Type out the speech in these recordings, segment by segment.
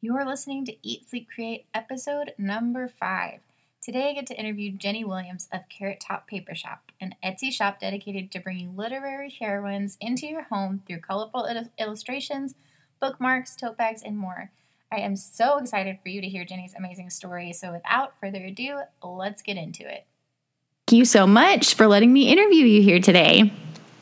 You're listening to Eat, Sleep, Create, episode number five. Today I get to interview Jenny Williams of Carrot Top Paper Shop, an Etsy shop dedicated to bringing literary heroines into your home through colorful il- illustrations, bookmarks, tote bags, and more. I am so excited for you to hear Jenny's amazing story. So without further ado, let's get into it. Thank you so much for letting me interview you here today.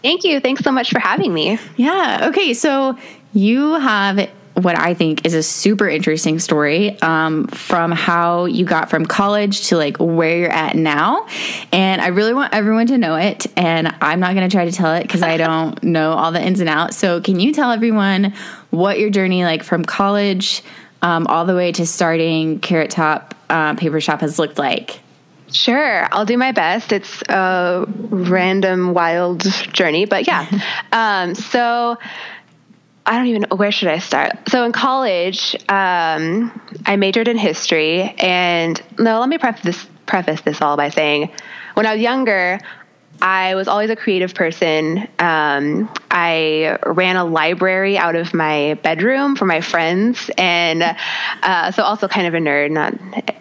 Thank you. Thanks so much for having me. Yeah. Okay. So you have what I think is a super interesting story um, from how you got from college to like where you're at now. And I really want everyone to know it. And I'm not going to try to tell it because I don't know all the ins and outs. So, can you tell everyone what your journey, like from college um, all the way to starting Carrot Top uh, Paper Shop, has looked like? Sure, I'll do my best. It's a random, wild journey, but yeah. um, so, I don't even know where should I start. So in college, um, I majored in history, and no, let me preface this, preface this all by saying, when I was younger, I was always a creative person. Um, I ran a library out of my bedroom for my friends, and uh, so also kind of a nerd. Not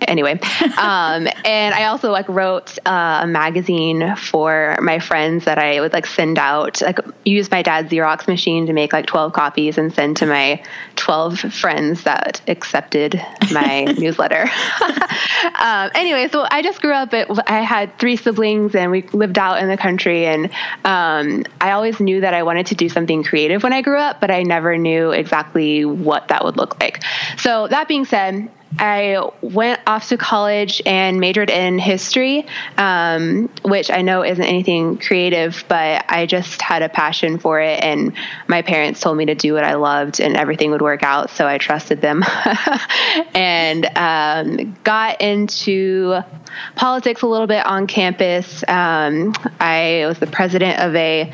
anyway. Um, and I also like wrote uh, a magazine for my friends that I would like send out. Like use my dad's Xerox machine to make like twelve copies and send to my twelve friends that accepted my newsletter. um, anyway, so I just grew up. At, I had three siblings, and we lived out in the country. And um, I always knew that I wanted to do something creative when I grew up, but I never knew exactly what that would look like. So that being said, I went off to college and majored in history, um, which I know isn't anything creative, but I just had a passion for it. And my parents told me to do what I loved and everything would work out. So I trusted them and um, got into politics a little bit on campus. Um, I was the president of a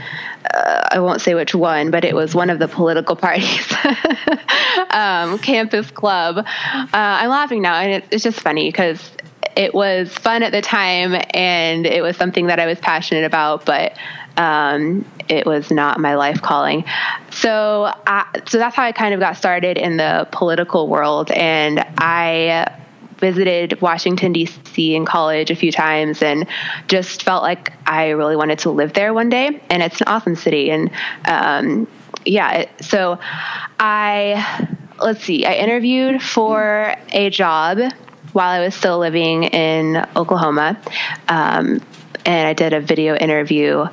uh, I won't say which one, but it was one of the political parties um, campus club. Uh, I'm laughing now, and it's, it's just funny because it was fun at the time, and it was something that I was passionate about, but um, it was not my life calling. So, I, so that's how I kind of got started in the political world, and I visited Washington, D.C. in college a few times and just felt like I really wanted to live there one day. And it's an awesome city. And um, yeah, so I, let's see, I interviewed for a job while I was still living in Oklahoma. Um, and I did a video interview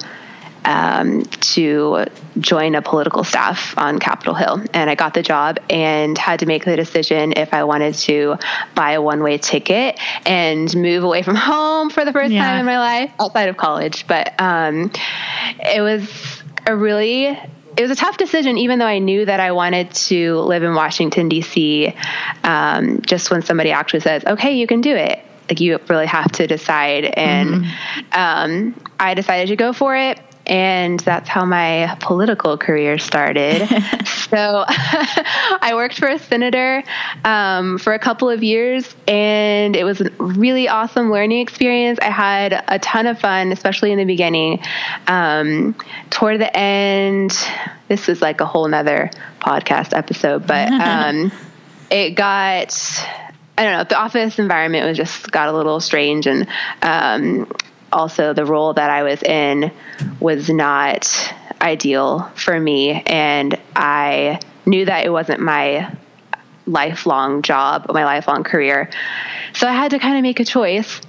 um, to join a political staff on Capitol Hill. And I got the job and had to make the decision if I wanted to buy a one way ticket and move away from home for the first yeah. time in my life outside of college. But um, it was a really it was a tough decision, even though I knew that I wanted to live in Washington D.C. Um, just when somebody actually says, "Okay, you can do it," like you really have to decide. And mm-hmm. um, I decided to go for it and that's how my political career started. so I worked for a senator um, for a couple of years, and it was a really awesome learning experience. I had a ton of fun, especially in the beginning. Um, toward the end, this is like a whole nother podcast episode, but um, it got. I don't know. The office environment was just got a little strange, and um, also the role that I was in was not ideal for me. And I knew that it wasn't my lifelong job, my lifelong career. So I had to kind of make a choice.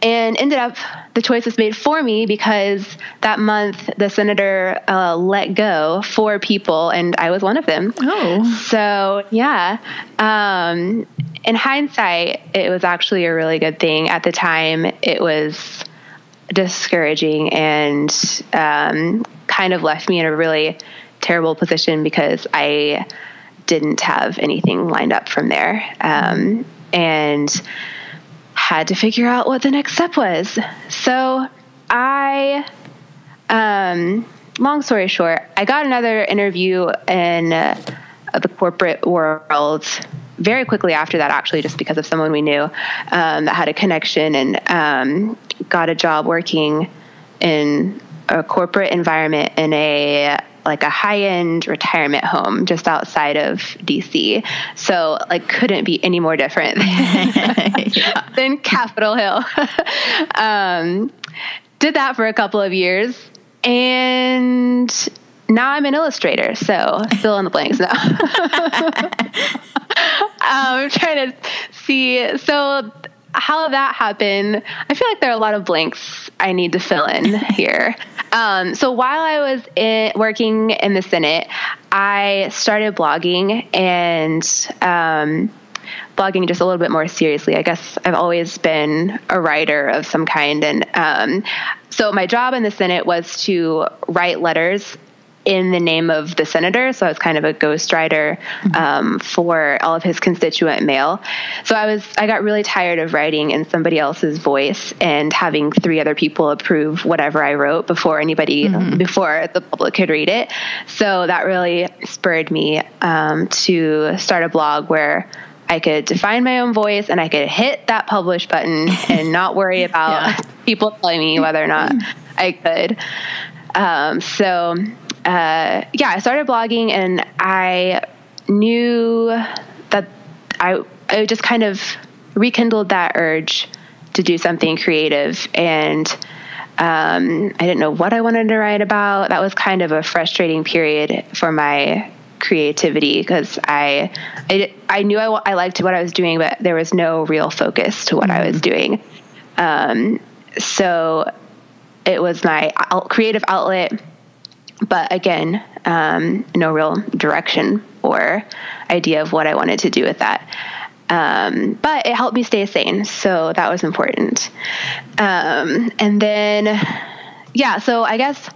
And ended up, the choice was made for me because that month the senator uh, let go four people, and I was one of them. Oh. So, yeah. Um, in hindsight, it was actually a really good thing. At the time, it was discouraging and um, kind of left me in a really terrible position because I didn't have anything lined up from there um, and had to figure out what the next step was. So I, um, long story short, I got another interview in uh, the corporate world very quickly after that, actually, just because of someone we knew um, that had a connection and um, got a job working in a corporate environment in a like a high end retirement home just outside of DC. So, like, couldn't be any more different than, yeah. than Capitol Hill. um, did that for a couple of years. And now I'm an illustrator, so fill in the blanks now. I'm trying to see. So, how that happened, I feel like there are a lot of blanks I need to fill in here. Um, so while I was in, working in the Senate, I started blogging and um, blogging just a little bit more seriously. I guess I've always been a writer of some kind, and um, so my job in the Senate was to write letters in the name of the senator. So I was kind of a ghostwriter um, for all of his constituent mail. So I was I got really tired of writing in somebody else's voice and having three other people approve whatever I wrote before anybody mm-hmm. before the public could read it. So that really spurred me um, to start a blog where. I could define my own voice and I could hit that publish button and not worry about yeah. people telling me whether or not I could. Um, so uh, yeah, I started blogging and I knew that I, I just kind of rekindled that urge to do something creative and um, I didn't know what I wanted to write about. That was kind of a frustrating period for my creativity because I, I, I knew I, I liked what I was doing, but there was no real focus to what. I was mm-hmm. doing. Um, so it was my creative outlet but again, um, no real direction or idea of what I wanted to do with that. Um, but it helped me stay sane, so that was important. Um, and then, yeah, so I guess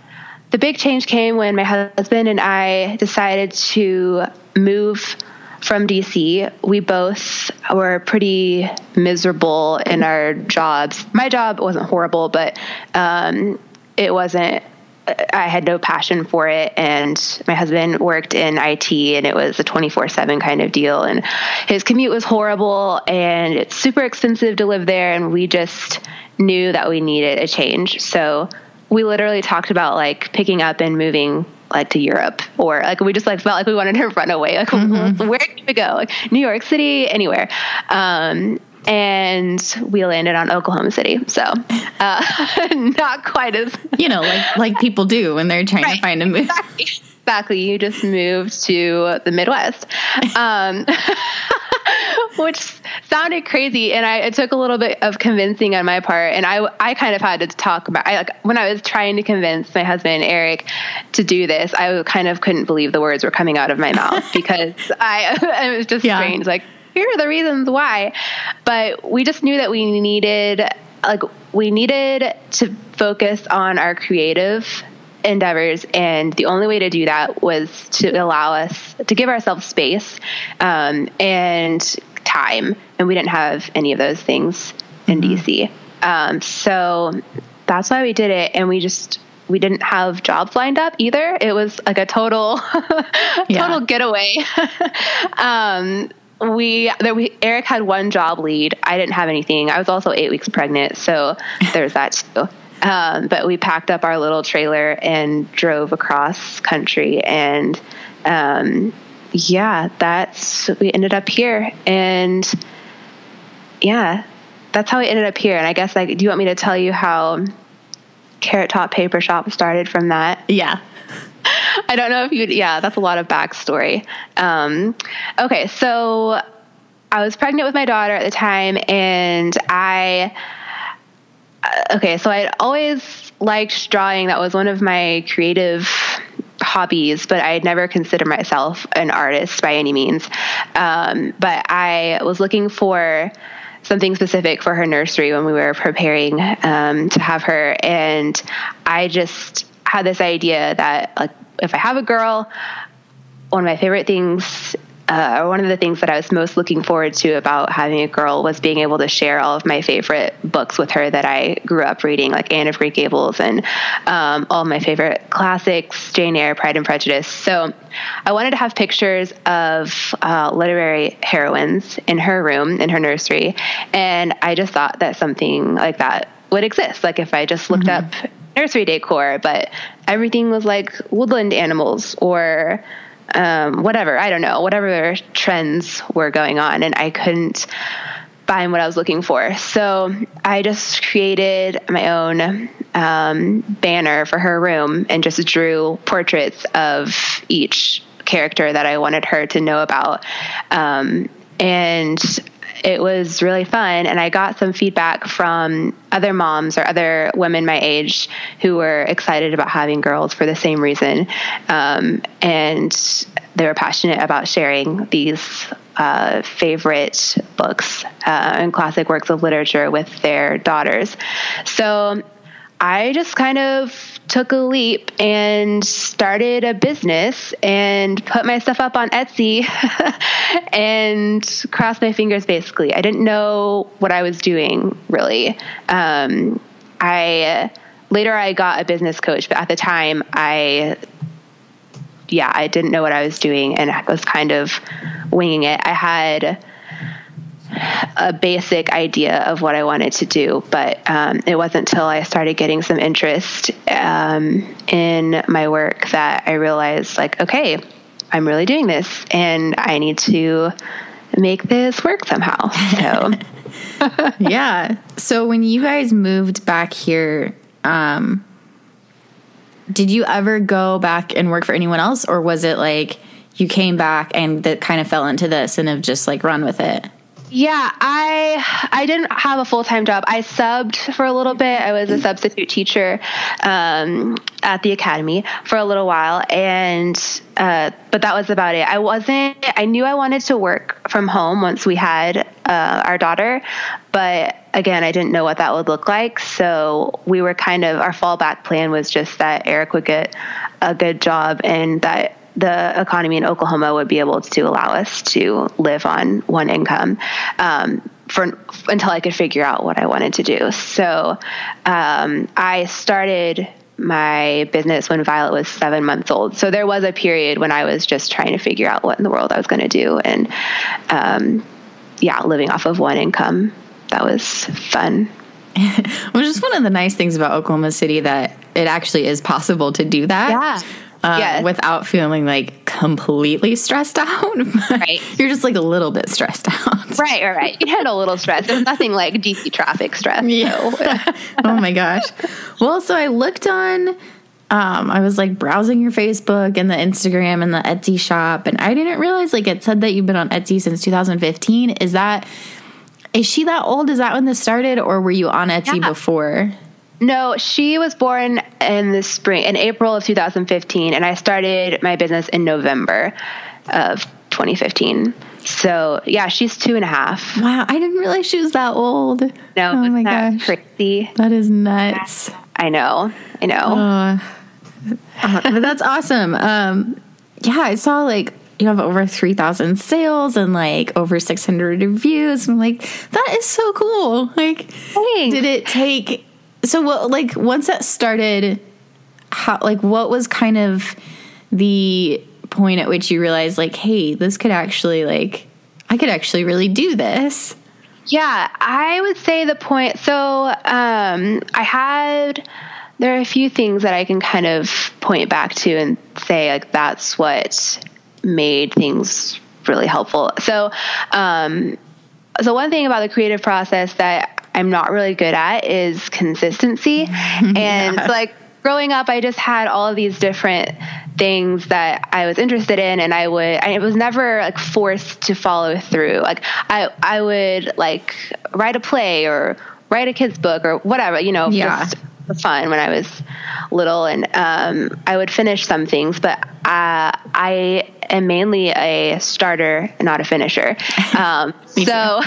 the big change came when my husband and I decided to move from DC. We both were pretty miserable in our jobs. My job wasn't horrible, but um, it wasn't I had no passion for it. And my husband worked in IT and it was a 24 7 kind of deal. And his commute was horrible and it's super expensive to live there. And we just knew that we needed a change. So we literally talked about like picking up and moving like to Europe or like we just like felt like we wanted to run away. Like mm-hmm. where can we go? Like New York City, anywhere. Um, and we landed on Oklahoma City. So, uh, not quite as you know, like like people do when they're trying right. to find a move. Exactly. exactly. You just moved to the Midwest, um, which sounded crazy, and I it took a little bit of convincing on my part, and I I kind of had to talk about. I like when I was trying to convince my husband Eric to do this, I kind of couldn't believe the words were coming out of my mouth because I it was just yeah. strange, like here are the reasons why. But we just knew that we needed like we needed to focus on our creative endeavors and the only way to do that was to allow us to give ourselves space um, and time and we didn't have any of those things in mm-hmm. dc um, so that's why we did it and we just we didn't have jobs lined up either it was like a total total getaway um, we that we Eric had one job lead. I didn't have anything. I was also eight weeks pregnant, so there's that too. Um, but we packed up our little trailer and drove across country, and um, yeah, that's we ended up here, and yeah, that's how we ended up here. And I guess like, do you want me to tell you how Carrot Top Paper Shop started from that? Yeah. I don't know if you, yeah, that's a lot of backstory. Um, okay, so I was pregnant with my daughter at the time, and I, uh, okay, so I'd always liked drawing. That was one of my creative hobbies, but I had never considered myself an artist by any means. Um, but I was looking for something specific for her nursery when we were preparing um, to have her, and I just had this idea that like if I have a girl, one of my favorite things uh, one of the things that I was most looking forward to about having a girl was being able to share all of my favorite books with her that I grew up reading, like Anne of Green Gables and um, all my favorite classics, Jane Eyre, Pride and Prejudice. So I wanted to have pictures of uh, literary heroines in her room, in her nursery, and I just thought that something like that would exist. Like if I just looked mm-hmm. up nursery decor, but everything was like woodland animals or um, whatever. I don't know, whatever trends were going on. And I couldn't find what I was looking for. So I just created my own um, banner for her room and just drew portraits of each character that I wanted her to know about. Um, and it was really fun. And I got some feedback from other moms or other women my age who were excited about having girls for the same reason. Um, and they were passionate about sharing these uh, favorite books uh, and classic works of literature with their daughters. So I just kind of took a leap and started a business and put my stuff up on Etsy and crossed my fingers basically. I didn't know what I was doing really. Um, I later I got a business coach, but at the time I yeah, I didn't know what I was doing and I was kind of winging it. I had a basic idea of what I wanted to do, but um, it wasn't until I started getting some interest um, in my work that I realized, like, okay, I'm really doing this, and I need to make this work somehow. So, yeah. So when you guys moved back here, um, did you ever go back and work for anyone else, or was it like you came back and that kind of fell into this and have just like run with it? Yeah, I I didn't have a full time job. I subbed for a little bit. I was a substitute teacher um, at the academy for a little while, and uh, but that was about it. I wasn't. I knew I wanted to work from home once we had uh, our daughter, but again, I didn't know what that would look like. So we were kind of our fallback plan was just that Eric would get a good job and that the economy in Oklahoma would be able to allow us to live on one income um, for until I could figure out what I wanted to do. So um, I started my business when Violet was seven months old. So there was a period when I was just trying to figure out what in the world I was going to do, and um, yeah, living off of one income. That was fun. Which is one of the nice things about Oklahoma City that it actually is possible to do that. Yeah uh, yes. without feeling like completely stressed out. right. You're just like a little bit stressed out. Right, right, right. You had a little stress. There's nothing like DC traffic stress. Yeah. So. oh my gosh. Well, so I looked on um, I was like browsing your Facebook and the Instagram and the Etsy shop, and I didn't realize like it said that you've been on Etsy since 2015. Is that is she that old? Is that when this started, or were you on Etsy yeah. before? No, she was born in the spring, in April of 2015, and I started my business in November of 2015. So yeah, she's two and a half. Wow, I didn't realize she was that old. No, oh my gosh, crazy. That is nuts. I know, I know. Uh, but that's awesome. Um, yeah, I saw like you have over 3000 sales and like over 600 reviews i'm like that is so cool like Thanks. did it take so like once that started how like what was kind of the point at which you realized like hey this could actually like i could actually really do this? Yeah i would say the point so um i had there are a few things that i can kind of point back to and say like that's what made things really helpful. So um so one thing about the creative process that I'm not really good at is consistency. and yeah. like growing up, I just had all of these different things that I was interested in, and I would. I was never like forced to follow through. Like I, I would like write a play or write a kid's book or whatever. You know, yeah. just fun when I was little, and um, I would finish some things, but uh, I am mainly a starter, not a finisher. Um, so,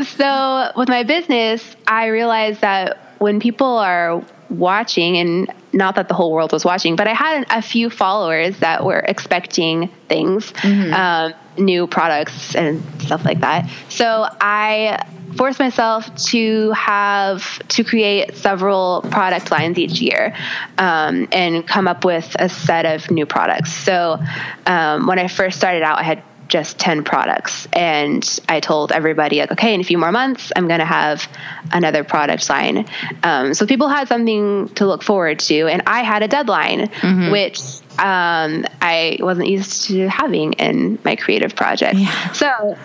so with my business, I realized that when people are watching, and not that the whole world was watching, but I had a few followers that were expecting things, mm-hmm. um, new products and stuff like that. So I force myself to have to create several product lines each year um, and come up with a set of new products. So um, when I first started out, I had just 10 products. And I told everybody, like, okay, in a few more months, I'm going to have another product line. Um, so people had something to look forward to. And I had a deadline, mm-hmm. which um, I wasn't used to having in my creative project. Yeah. So,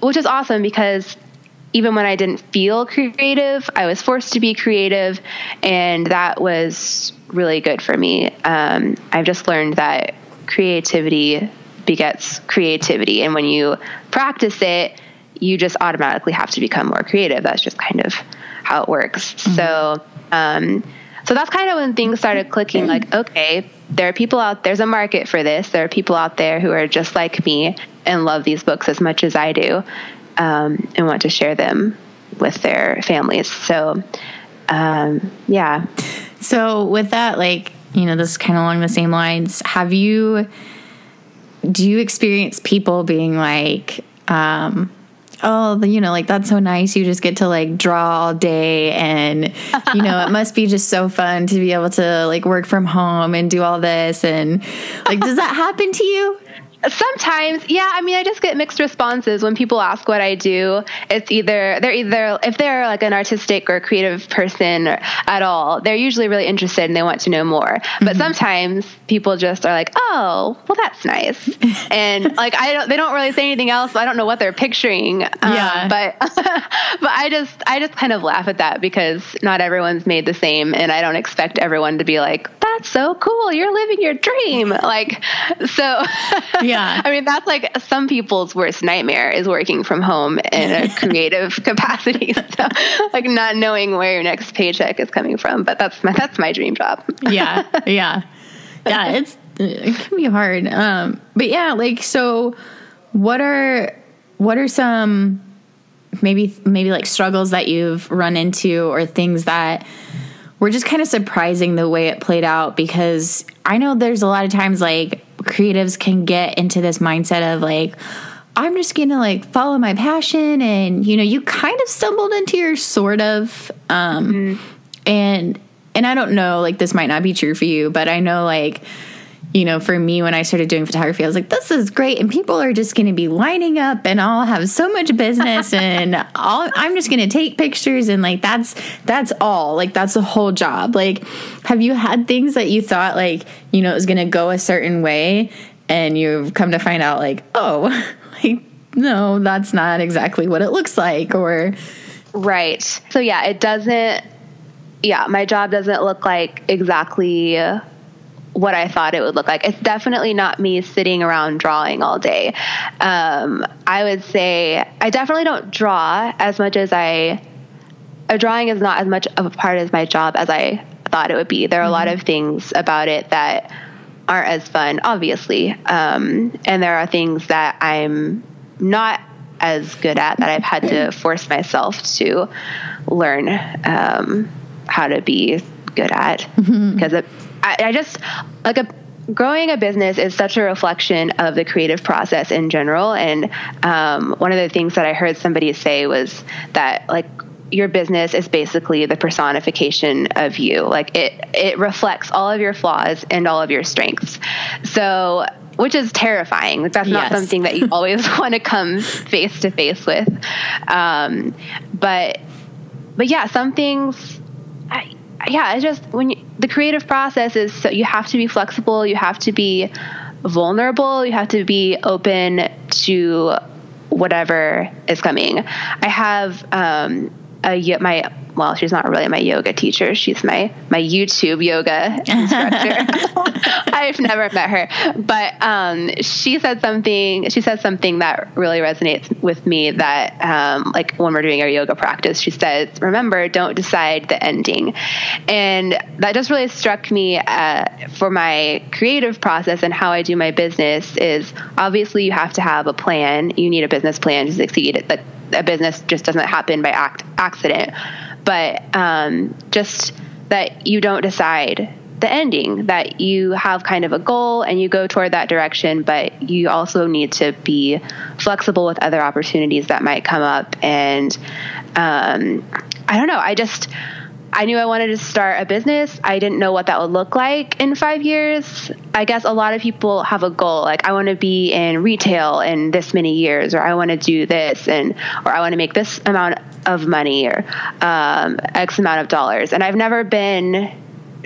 which is awesome because even when I didn't feel creative, I was forced to be creative, and that was really good for me. Um, I've just learned that creativity begets creativity, and when you practice it, you just automatically have to become more creative. That's just kind of how it works. Mm-hmm. So, um, so that's kind of when things started clicking. Like, okay, there are people out there's a market for this. There are people out there who are just like me and love these books as much as I do um, and want to share them with their families. So, um, yeah. So, with that, like, you know, this is kind of along the same lines. Have you, do you experience people being like, um, oh, you know, like that's so nice. You just get to like draw all day. And, you know, it must be just so fun to be able to like work from home and do all this. And like, does that happen to you? Sometimes, yeah. I mean, I just get mixed responses when people ask what I do. It's either they're either if they're like an artistic or creative person at all, they're usually really interested and they want to know more. Mm-hmm. But sometimes people just are like, "Oh, well, that's nice," and like I don't, they don't really say anything else. I don't know what they're picturing. Um, yeah. But but I just I just kind of laugh at that because not everyone's made the same, and I don't expect everyone to be like, "That's so cool, you're living your dream." Like so. Yeah. I mean, that's like some people's worst nightmare is working from home in a creative capacity. So, like not knowing where your next paycheck is coming from. But that's my that's my dream job. yeah. Yeah. Yeah. It's it can be hard. Um, but yeah, like so what are what are some maybe maybe like struggles that you've run into or things that were just kind of surprising the way it played out because I know there's a lot of times like creatives can get into this mindset of like I'm just gonna like follow my passion and you know you kind of stumbled into your sort of um mm-hmm. and and I don't know like this might not be true for you but I know like you know, for me, when I started doing photography, I was like, this is great. And people are just going to be lining up and I'll have so much business and I'm just going to take pictures. And like, that's, that's all like, that's the whole job. Like, have you had things that you thought like, you know, it was going to go a certain way and you've come to find out like, oh, like, no, that's not exactly what it looks like or. Right. So yeah, it doesn't, yeah, my job doesn't look like exactly what I thought it would look like. It's definitely not me sitting around drawing all day. Um, I would say I definitely don't draw as much as I. A drawing is not as much of a part of my job as I thought it would be. There are mm-hmm. a lot mm-hmm. of things about it that aren't as fun, obviously, um, and there are things that I'm not as good at that I've had to force myself to learn um, how to be good at mm-hmm. because it I, I just like a growing a business is such a reflection of the creative process in general. And um, one of the things that I heard somebody say was that like your business is basically the personification of you. Like it it reflects all of your flaws and all of your strengths. So which is terrifying. That's not yes. something that you always want to come face to face with. Um, but but yeah, some things. I, yeah, it's just when you, the creative process is so you have to be flexible, you have to be vulnerable, you have to be open to whatever is coming. I have um, a my well, she's not really my yoga teacher. She's my my YouTube yoga instructor. I've never met her, but um, she said something. She said something that really resonates with me. That um, like when we're doing our yoga practice, she says, "Remember, don't decide the ending," and that just really struck me uh, for my creative process and how I do my business. Is obviously you have to have a plan. You need a business plan to succeed. That a business just doesn't happen by act, accident. But um, just that you don't decide the ending that you have kind of a goal and you go toward that direction but you also need to be flexible with other opportunities that might come up. And um, i don't know. I just I knew I wanted to start a business. I didn't know what that would look like in five years. I guess a lot of people have a goal, like I want to be in retail in this many years, or I want to do this, and or I want to make this amount of money, or um, X amount of dollars. And I've never been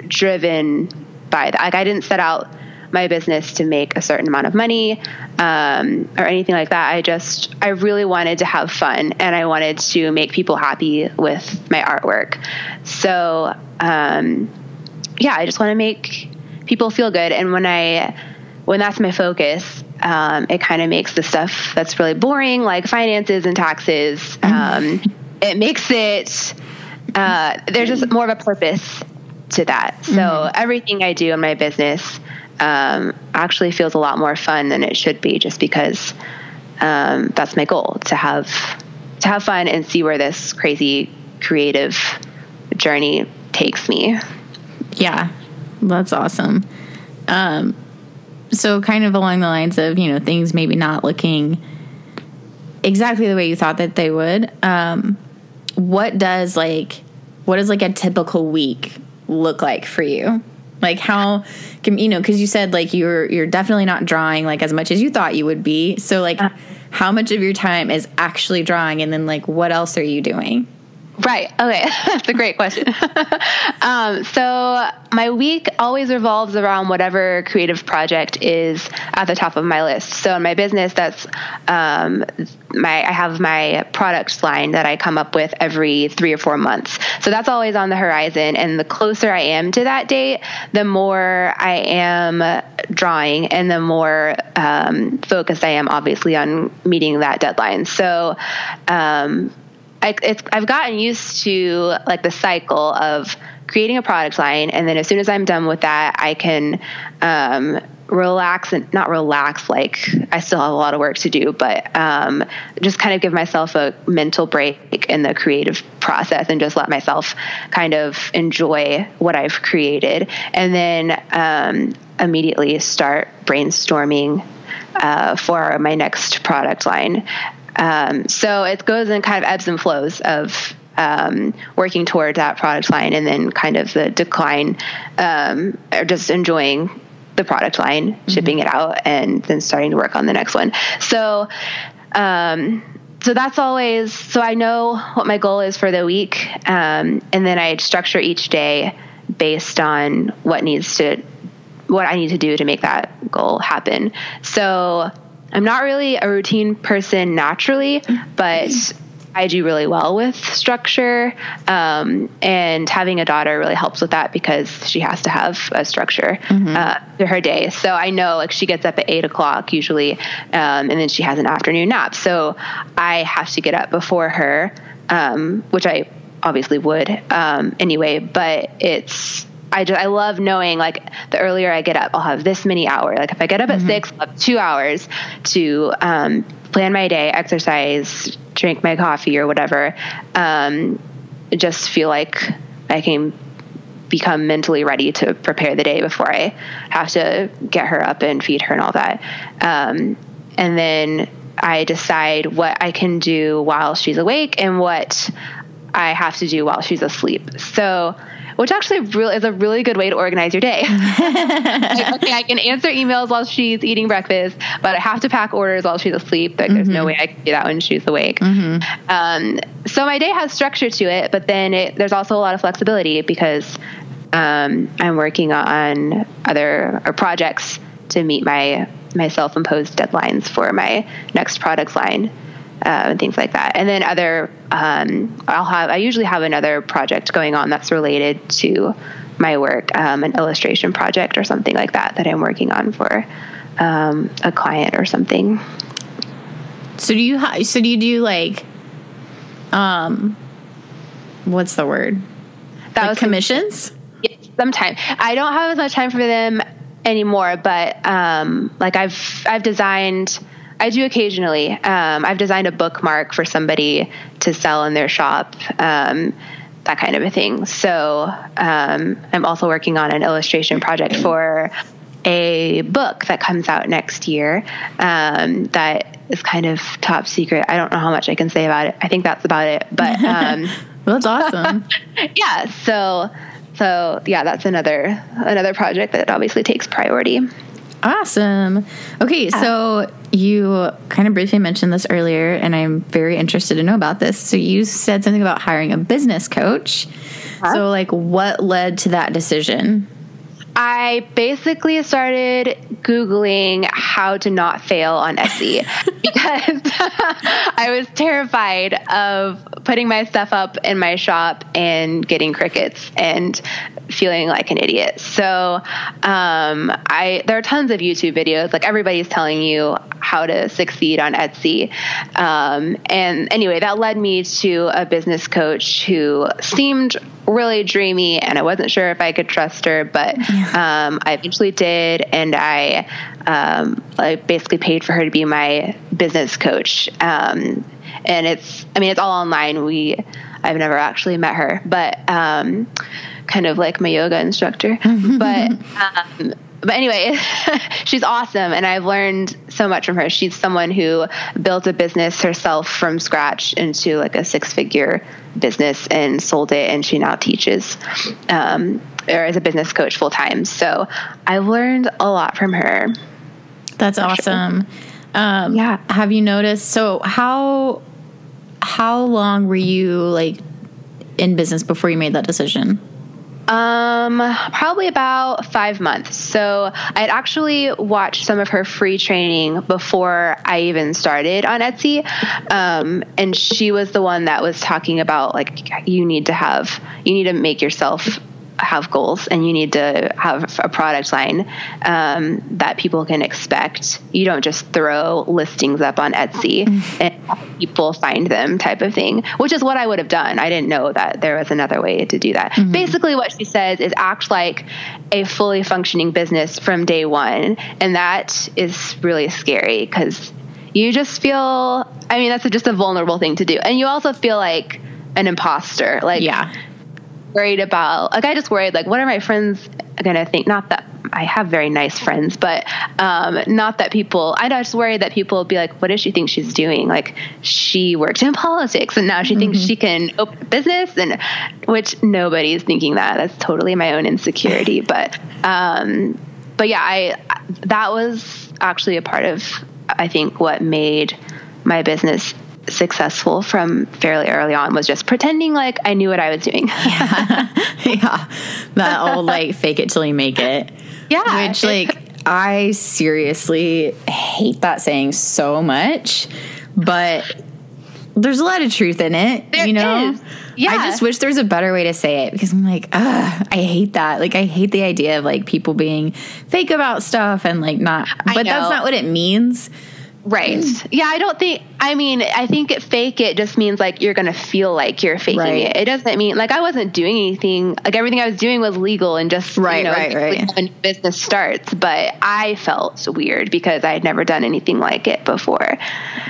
driven by that. Like I didn't set out my business to make a certain amount of money um, or anything like that. I just, I really wanted to have fun and I wanted to make people happy with my artwork. So, um, yeah, I just want to make people feel good. And when I, when that's my focus, um, it kind of makes the stuff that's really boring, like finances and taxes, um, it makes it, uh, there's just more of a purpose to that. So mm-hmm. everything I do in my business um, actually feels a lot more fun than it should be, just because um, that's my goal to have to have fun and see where this crazy creative journey takes me. Yeah, that's awesome. Um, so, kind of along the lines of you know things maybe not looking exactly the way you thought that they would. Um, what does like what does like a typical week look like for you? Like how can you know because you said like you're you're definitely not drawing like as much as you thought you would be. So like uh, how much of your time is actually drawing and then like what else are you doing? Right. Okay. That's a great question. um, so my week always revolves around whatever creative project is at the top of my list. So in my business, that's um, my I have my products line that I come up with every three or four months. So that's always on the horizon. And the closer I am to that date, the more I am drawing, and the more um, focused I am, obviously, on meeting that deadline. So um, I, I've gotten used to like the cycle of creating a product line, and then as soon as I'm done with that, I can um, relax and not relax like I still have a lot of work to do, but um, just kind of give myself a mental break in the creative process and just let myself kind of enjoy what I've created, and then um, immediately start brainstorming uh, for my next product line. Um, so it goes in kind of ebbs and flows of um, working toward that product line and then kind of the decline um, or just enjoying the product line, mm-hmm. shipping it out, and then starting to work on the next one. So, um, so that's always so I know what my goal is for the week, um, and then I structure each day based on what needs to what I need to do to make that goal happen. So I'm not really a routine person naturally, but I do really well with structure. Um, and having a daughter really helps with that because she has to have a structure mm-hmm. uh, to her day. So I know like she gets up at eight o'clock usually, um, and then she has an afternoon nap. So I have to get up before her, um, which I obviously would um, anyway, but it's I just I love knowing like the earlier I get up, I'll have this many hours. Like if I get up mm-hmm. at six, I'll have two hours to um, plan my day, exercise, drink my coffee or whatever. Um, just feel like I can become mentally ready to prepare the day before I have to get her up and feed her and all that. Um, and then I decide what I can do while she's awake and what I have to do while she's asleep. So which actually really is a really good way to organize your day. like, okay, I can answer emails while she's eating breakfast, but I have to pack orders while she's asleep. Like, mm-hmm. there's no mm-hmm. way I can do that when she's awake. Mm-hmm. Um, so my day has structure to it, but then it, there's also a lot of flexibility because um, I'm working on other projects to meet my my self-imposed deadlines for my next product line uh, and things like that. And then other, um, I'll have, I usually have another project going on that's related to my work, um, an illustration project or something like that that I'm working on for um, a client or something. So do you, ha- so do you do like, um, what's the word? That like was commissions. Sometimes I don't have as much time for them anymore, but um, like I've I've designed I do occasionally. Um, I've designed a bookmark for somebody to sell in their shop, um, that kind of a thing. So um, I'm also working on an illustration project for a book that comes out next year um, that is kind of top secret. I don't know how much I can say about it. I think that's about it. But um, Well, that's awesome. yeah. So, so yeah, that's another another project that obviously takes priority. Awesome. Okay, ah. so you kind of briefly mentioned this earlier, and I'm very interested to know about this. So you said something about hiring a business coach. Huh? So, like, what led to that decision? I basically started Googling how to not fail on Etsy because I was terrified of putting my stuff up in my shop and getting crickets and feeling like an idiot. So um, I there are tons of YouTube videos. Like everybody's telling you how to succeed on Etsy. Um, and anyway, that led me to a business coach who seemed really dreamy, and I wasn't sure if I could trust her, but um, I eventually did, and I, um, I basically paid for her to be my business coach. Um, and it's, I mean, it's all online. We, I've never actually met her, but um, kind of like my yoga instructor, but. Um, but anyway, she's awesome, and I've learned so much from her. She's someone who built a business herself from scratch into like a six-figure business and sold it, and she now teaches um, or as a business coach full time. So I've learned a lot from her. That's awesome. Sure. Um, yeah. Have you noticed? So how how long were you like in business before you made that decision? Um, probably about five months. So I'd actually watched some of her free training before I even started on Etsy. Um, and she was the one that was talking about like, you need to have, you need to make yourself have goals and you need to have a product line um, that people can expect. You don't just throw listings up on Etsy mm-hmm. and people find them type of thing, which is what I would have done. I didn't know that there was another way to do that. Mm-hmm. Basically, what she says is act like a fully functioning business from day one. And that is really scary because you just feel, I mean, that's just a vulnerable thing to do. And you also feel like, an imposter. Like, yeah worried about like I just worried like what are my friends gonna think? Not that I have very nice friends, but um, not that people. I just worry that people will be like, "What does she think she's doing?" Like she worked in politics and now she mm-hmm. thinks she can open a business, and which nobody's thinking that. That's totally my own insecurity. but um, but yeah, I that was actually a part of I think what made my business successful from fairly early on was just pretending like I knew what I was doing. yeah. yeah. That old like fake it till you make it. Yeah. Which like I seriously hate that saying so much, but there's a lot of truth in it, there you know? Is. Yeah. I just wish there's a better way to say it because I'm like, I hate that. Like, I hate the idea of like people being fake about stuff and like not, but that's not what it means. Right. Yeah, I don't think I mean, I think it fake it just means like you're going to feel like you're faking right. it. It doesn't mean like I wasn't doing anything. Like everything I was doing was legal and just right, you know, right, right. when business starts, but I felt weird because I had never done anything like it before.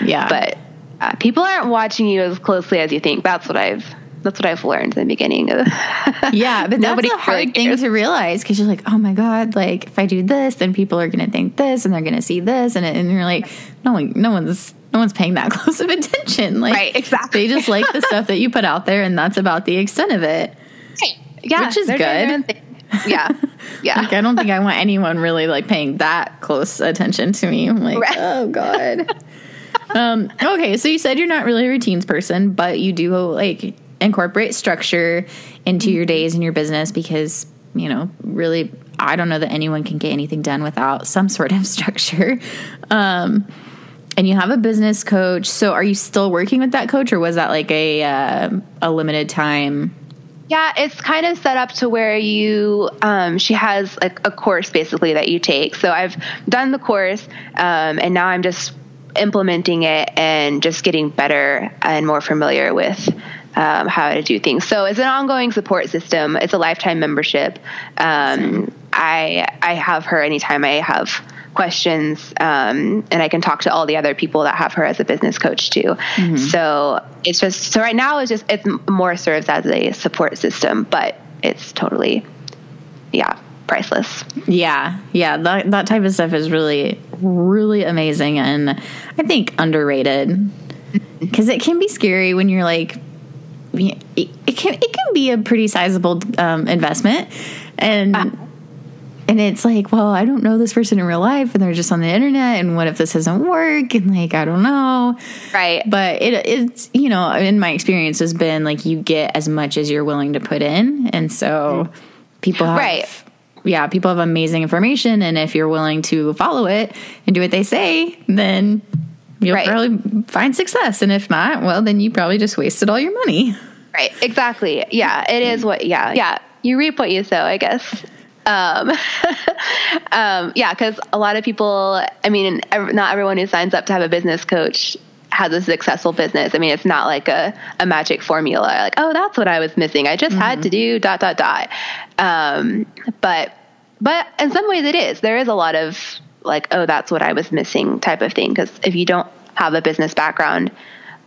Yeah. But uh, people aren't watching you as closely as you think. That's what I've that's what I've learned in the beginning. yeah, but nobody that's a hard really thing to realize because you're like, oh my god, like if I do this, then people are going to think this, and they're going to see this, and, and you're like, no one, no one's, no one's paying that close of attention. Like, right, exactly. They just like the stuff that you put out there, and that's about the extent of it. Right. Yeah, which is good. Yeah, yeah. like, I don't think I want anyone really like paying that close attention to me. I'm like, right. oh god. um, okay, so you said you're not really a routines person, but you do like incorporate structure into your days and your business because, you know, really, I don't know that anyone can get anything done without some sort of structure. Um, and you have a business coach. So are you still working with that coach or was that like a, uh, a limited time? Yeah, it's kind of set up to where you, um, she has like a course basically that you take. So I've done the course, um, and now I'm just implementing it and just getting better and more familiar with um, how to do things. So it's an ongoing support system. It's a lifetime membership. Um, I I have her anytime I have questions, um, and I can talk to all the other people that have her as a business coach too. Mm-hmm. So it's just so right now it's just it's more serves as a support system, but it's totally yeah priceless. Yeah, yeah, that that type of stuff is really really amazing and I think underrated because it can be scary when you're like it, it can it can be a pretty sizable um, investment, and. Ah. And it's like, well, I don't know this person in real life, and they're just on the internet. And what if this doesn't work? And like, I don't know, Right. but it it's you know in my experience has been like you get as much as you're willing to put in and so people have Right. yeah people have amazing information and if you're willing to follow it and do what they say then you'll Right. probably find success and if not well then you probably just wasted all your money Right. Exactly. Yeah. It is what. Yeah. Yeah. You reap what you sow. I guess. Um, um, yeah, because a lot of people. I mean, not everyone who signs up to have a business coach has a successful business. I mean, it's not like a, a magic formula. Like, oh, that's what I was missing. I just had to do dot dot dot. Um, but but in some ways, it is. There is a lot of like, oh, that's what I was missing type of thing. Because if you don't have a business background,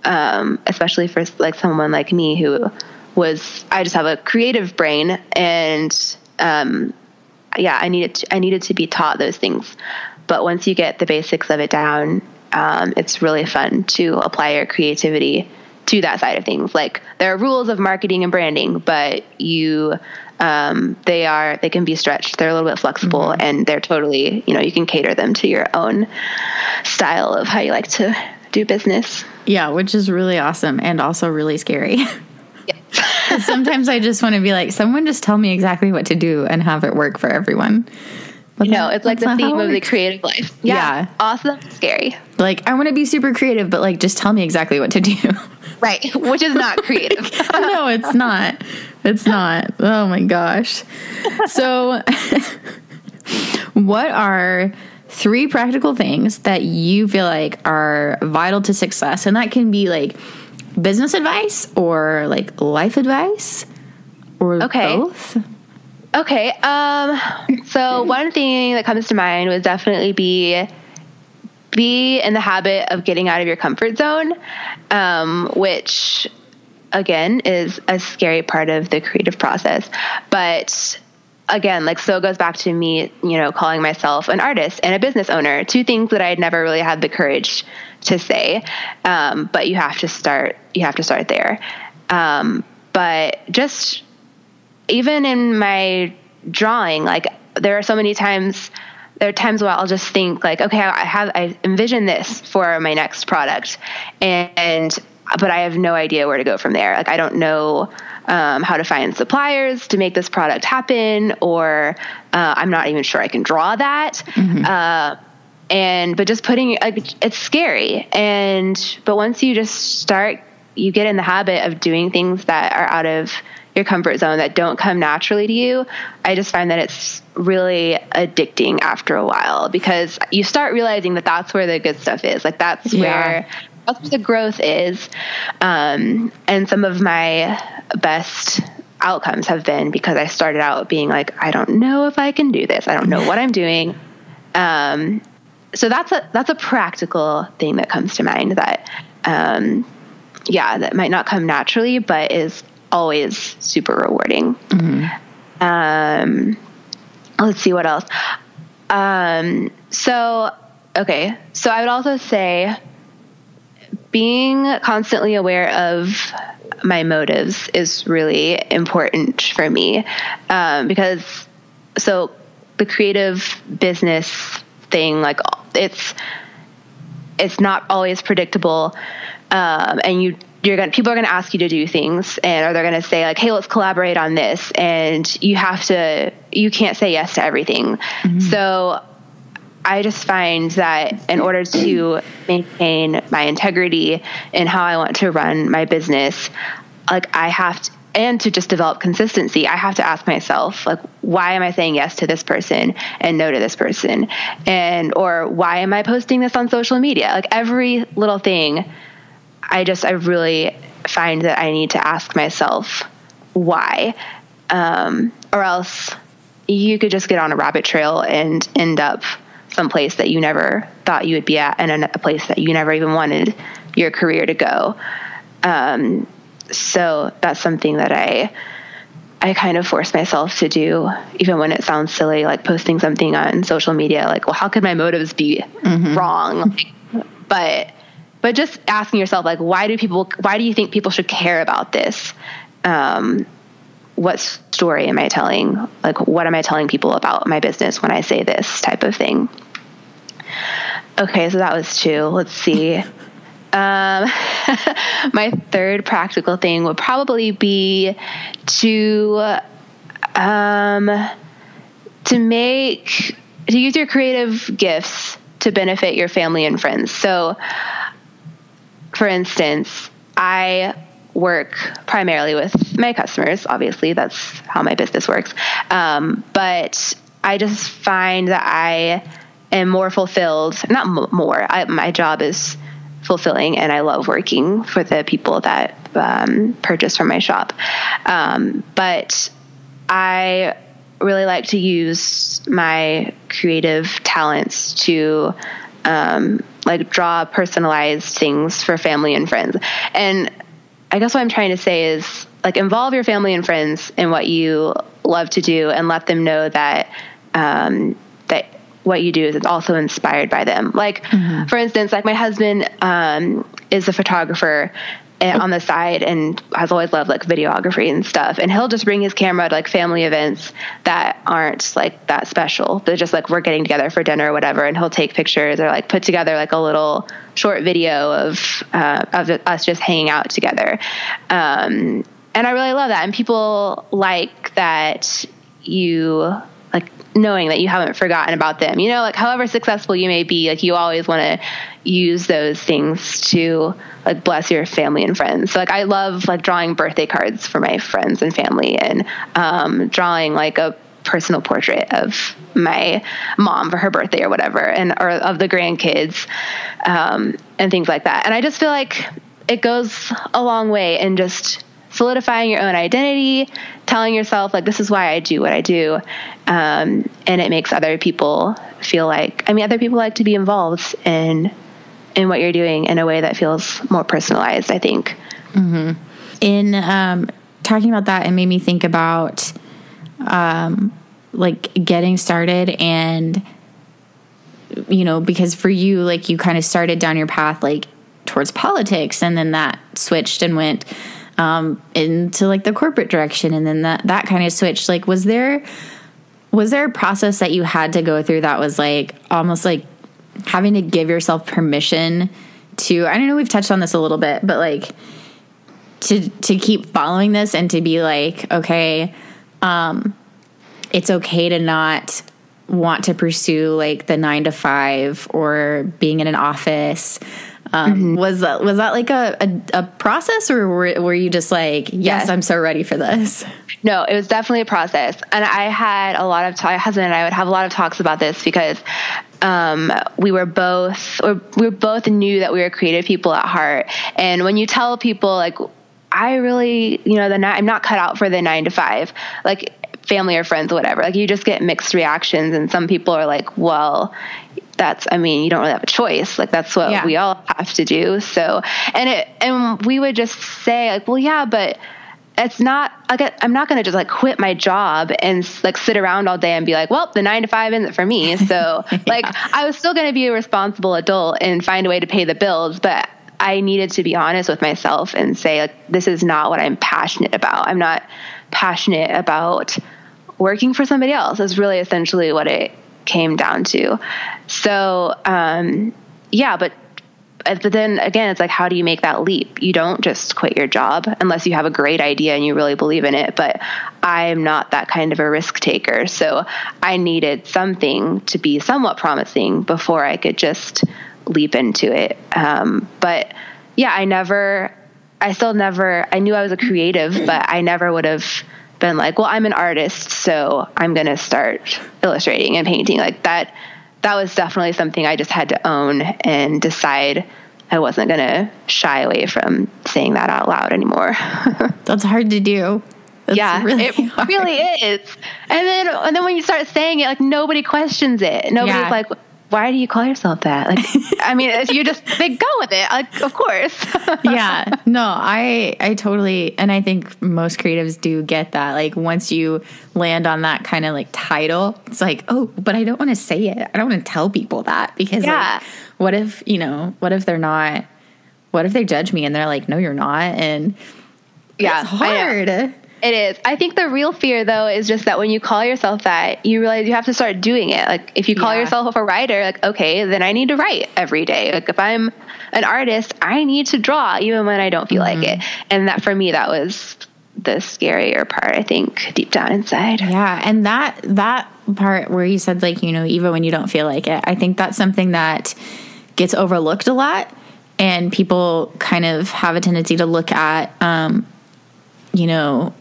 um, especially for like someone like me who was I just have a creative brain and um, yeah I needed to, I needed to be taught those things but once you get the basics of it down um, it's really fun to apply your creativity to that side of things like there are rules of marketing and branding but you um, they are they can be stretched. They're a little bit flexible and they're totally you know you can cater them to your own style of how you like to do business. Yeah which is really awesome and also really scary. Yeah. sometimes i just want to be like someone just tell me exactly what to do and have it work for everyone but No, that- it's like the theme of the creative life. Yeah. Awesome, scary. like i want to be super creative but like just tell me exactly what to do Right. Which is not creative. no, it's not. It's not. Oh my gosh. So, what are three practical things that you feel like are vital to success? And that can be like business advice or like life advice or Okay. both. Okay. Um so one thing that comes to mind would definitely be be in the habit of getting out of your comfort zone, um, which again is a scary part of the creative process. But again, like so it goes back to me, you know, calling myself an artist and a business owner, two things that I had never really had the courage to say. Um, but you have to start you have to start there. Um, but just even in my drawing, like there are so many times there are times where I'll just think like, okay, I have I envision this for my next product, and but I have no idea where to go from there. Like I don't know um, how to find suppliers to make this product happen, or uh, I'm not even sure I can draw that. Uh, and but just putting like it's scary, and but once you just start, you get in the habit of doing things that are out of your comfort zone that don't come naturally to you, I just find that it's really addicting after a while because you start realizing that that's where the good stuff is. Like that's Yeah. where that's where the growth is. Um, and some of my best outcomes have been because I started out being like, I don't know if I can do this. I don't know what I'm doing. Um, so that's a that's a practical thing that comes to mind that um, yeah that might not come naturally but is always super rewarding. Um, let's see what else. Um, so okay. So i would also say being constantly aware of my motives is really important for me. Um, because so the creative business thing like it's it's not always predictable um, and you you're going to people are going to ask you to do things and or they're going to say like hey let's collaborate on this and you have to you can't say yes to everything mm-hmm. so I just find that in order to maintain my integrity in how I want to run my business, like I have to, and to just develop consistency, I have to ask myself, like, why am I saying yes to this person and no to this person? And, or why am I posting this on social media? Like every little thing, I just, I really find that I need to ask myself why. Um, or else you could just get on a rabbit trail and end up someplace that you never thought you would be at and a place that you never even wanted your career to go. Um, so that's something that I I kind of force myself to do, even when it sounds silly, like posting something on social media. Like, well, how could my motives be wrong? But but just asking yourself like why do people why do you think people should care about this? Um, what story am i telling? Like what am i telling people about my business when i say this type of thing? Okay so that was two. Let's see. Um, my third practical thing would probably be to um, to make to use your creative gifts to benefit your family and friends. So for instance, I work primarily with my customers. Obviously, that's how my business works. Um, but I just find that I am more fulfilled. Not m- more. I, my job is fulfilling, and I love working for the people that um, purchase from my shop. Um, but I really like to use my creative talents to um, like draw personalized things for family and friends. And I guess what I'm trying to say is like involve your family and friends in what you love to do and let them know that um, that what you do is also inspired by them. Like mm-hmm. for instance, like my husband um, is a photographer on the side and has always loved like videography and stuff. And he'll just bring his camera to like family events that aren't like that special. They're just like we're getting together for dinner or whatever, and he'll take pictures or like put together like a little short video of uh, of us just hanging out together. Um, and I really love that. And people like that you knowing that you haven't forgotten about them. You know, like however successful you may be, like you always want to use those things to like bless your family and friends. So like I love like drawing birthday cards for my friends and family and um, drawing like a personal portrait of my mom for her birthday or whatever and or of the grandkids um, and things like that. And I just feel like it goes a long way in just solidifying your own identity, telling yourself like this is why I do what I do, um, and it makes other people feel like I mean other people like to be involved in in what you're doing in a way that feels more personalized. I think. Mm-hmm. In um, talking about that, it made me think about um, like getting started and you know because for you like you kind of started down your path like towards politics and then that switched and went um, into like the corporate direction and then that that kind of switched like was there was there a process that you had to go through that was like almost like having to give yourself permission to I don't know we've touched on this a little bit but like to to keep following this and to be like okay um it's okay to not want to pursue like the 9 to 5 or being in an office um, mm-hmm. Was that was that like a, a, a process, or were, were you just like, yes, yes, I'm so ready for this? No, it was definitely a process, and I had a lot of. my husband and I would have a lot of talks about this because um, we were both, or we both knew that we were creative people at heart, and when you tell people like. I really, you know, the I'm not cut out for the nine to five. Like family or friends, whatever. Like you just get mixed reactions, and some people are like, "Well, that's I mean, you don't really have a choice. Like that's what yeah. we all have to do." So, and it and we would just say like, "Well, yeah, but." it's not like I'm not going to just like quit my job and like sit around all day and be like, well, the nine to five isn't for me. So yeah. like I was still going to be a responsible adult and find a way to pay the bills, but I needed to be honest with myself and say like, this is not what I'm passionate about. I'm not passionate about working for somebody else is really essentially what it came down to. So, um, yeah, but uh, but then again, it's like, how do you make that leap? You don't just quit your job unless you have a great idea and you really believe in it. But I'm not that kind of a risk taker. So I needed something to be somewhat promising before I could just leap into it. Um, but yeah, I never, I still never, I knew I was a creative, but I never would have been like, well, I'm an artist, so I'm going to start illustrating and painting. Like that, that was definitely something I just had to own and decide I wasn't going to shy away from saying that out loud anymore. That's hard to do. That's yeah, really it hard. really is. And then, and then when you start saying it, like nobody questions it. Nobody's yeah. like, why do you call yourself that? Like, I mean, you just they go with it, like, of course. yeah, no, I I totally, and I think most creatives do get that. Like, once you land on that kind of like title, it's like, oh, but I don't want to say it. I don't want to tell people that because, yeah. Like, what if you know? What if they're not what if they judge me and they're like, no, you're not? And Yeah, it's hard. It is. I think the real fear, though, is just that when you call yourself that, you realize you have to start doing it. Like, if you call Yeah. yourself a writer, like, okay, then I need to write every day. Like, if I'm an artist, I need to draw even when I don't feel like it. And that, for me, that was the scarier part, I think, deep down inside. Yeah, and that that part where you said like you know even when you don't feel like it, I think that's something that gets overlooked a lot, and people kind of have a tendency to look at, um, you know,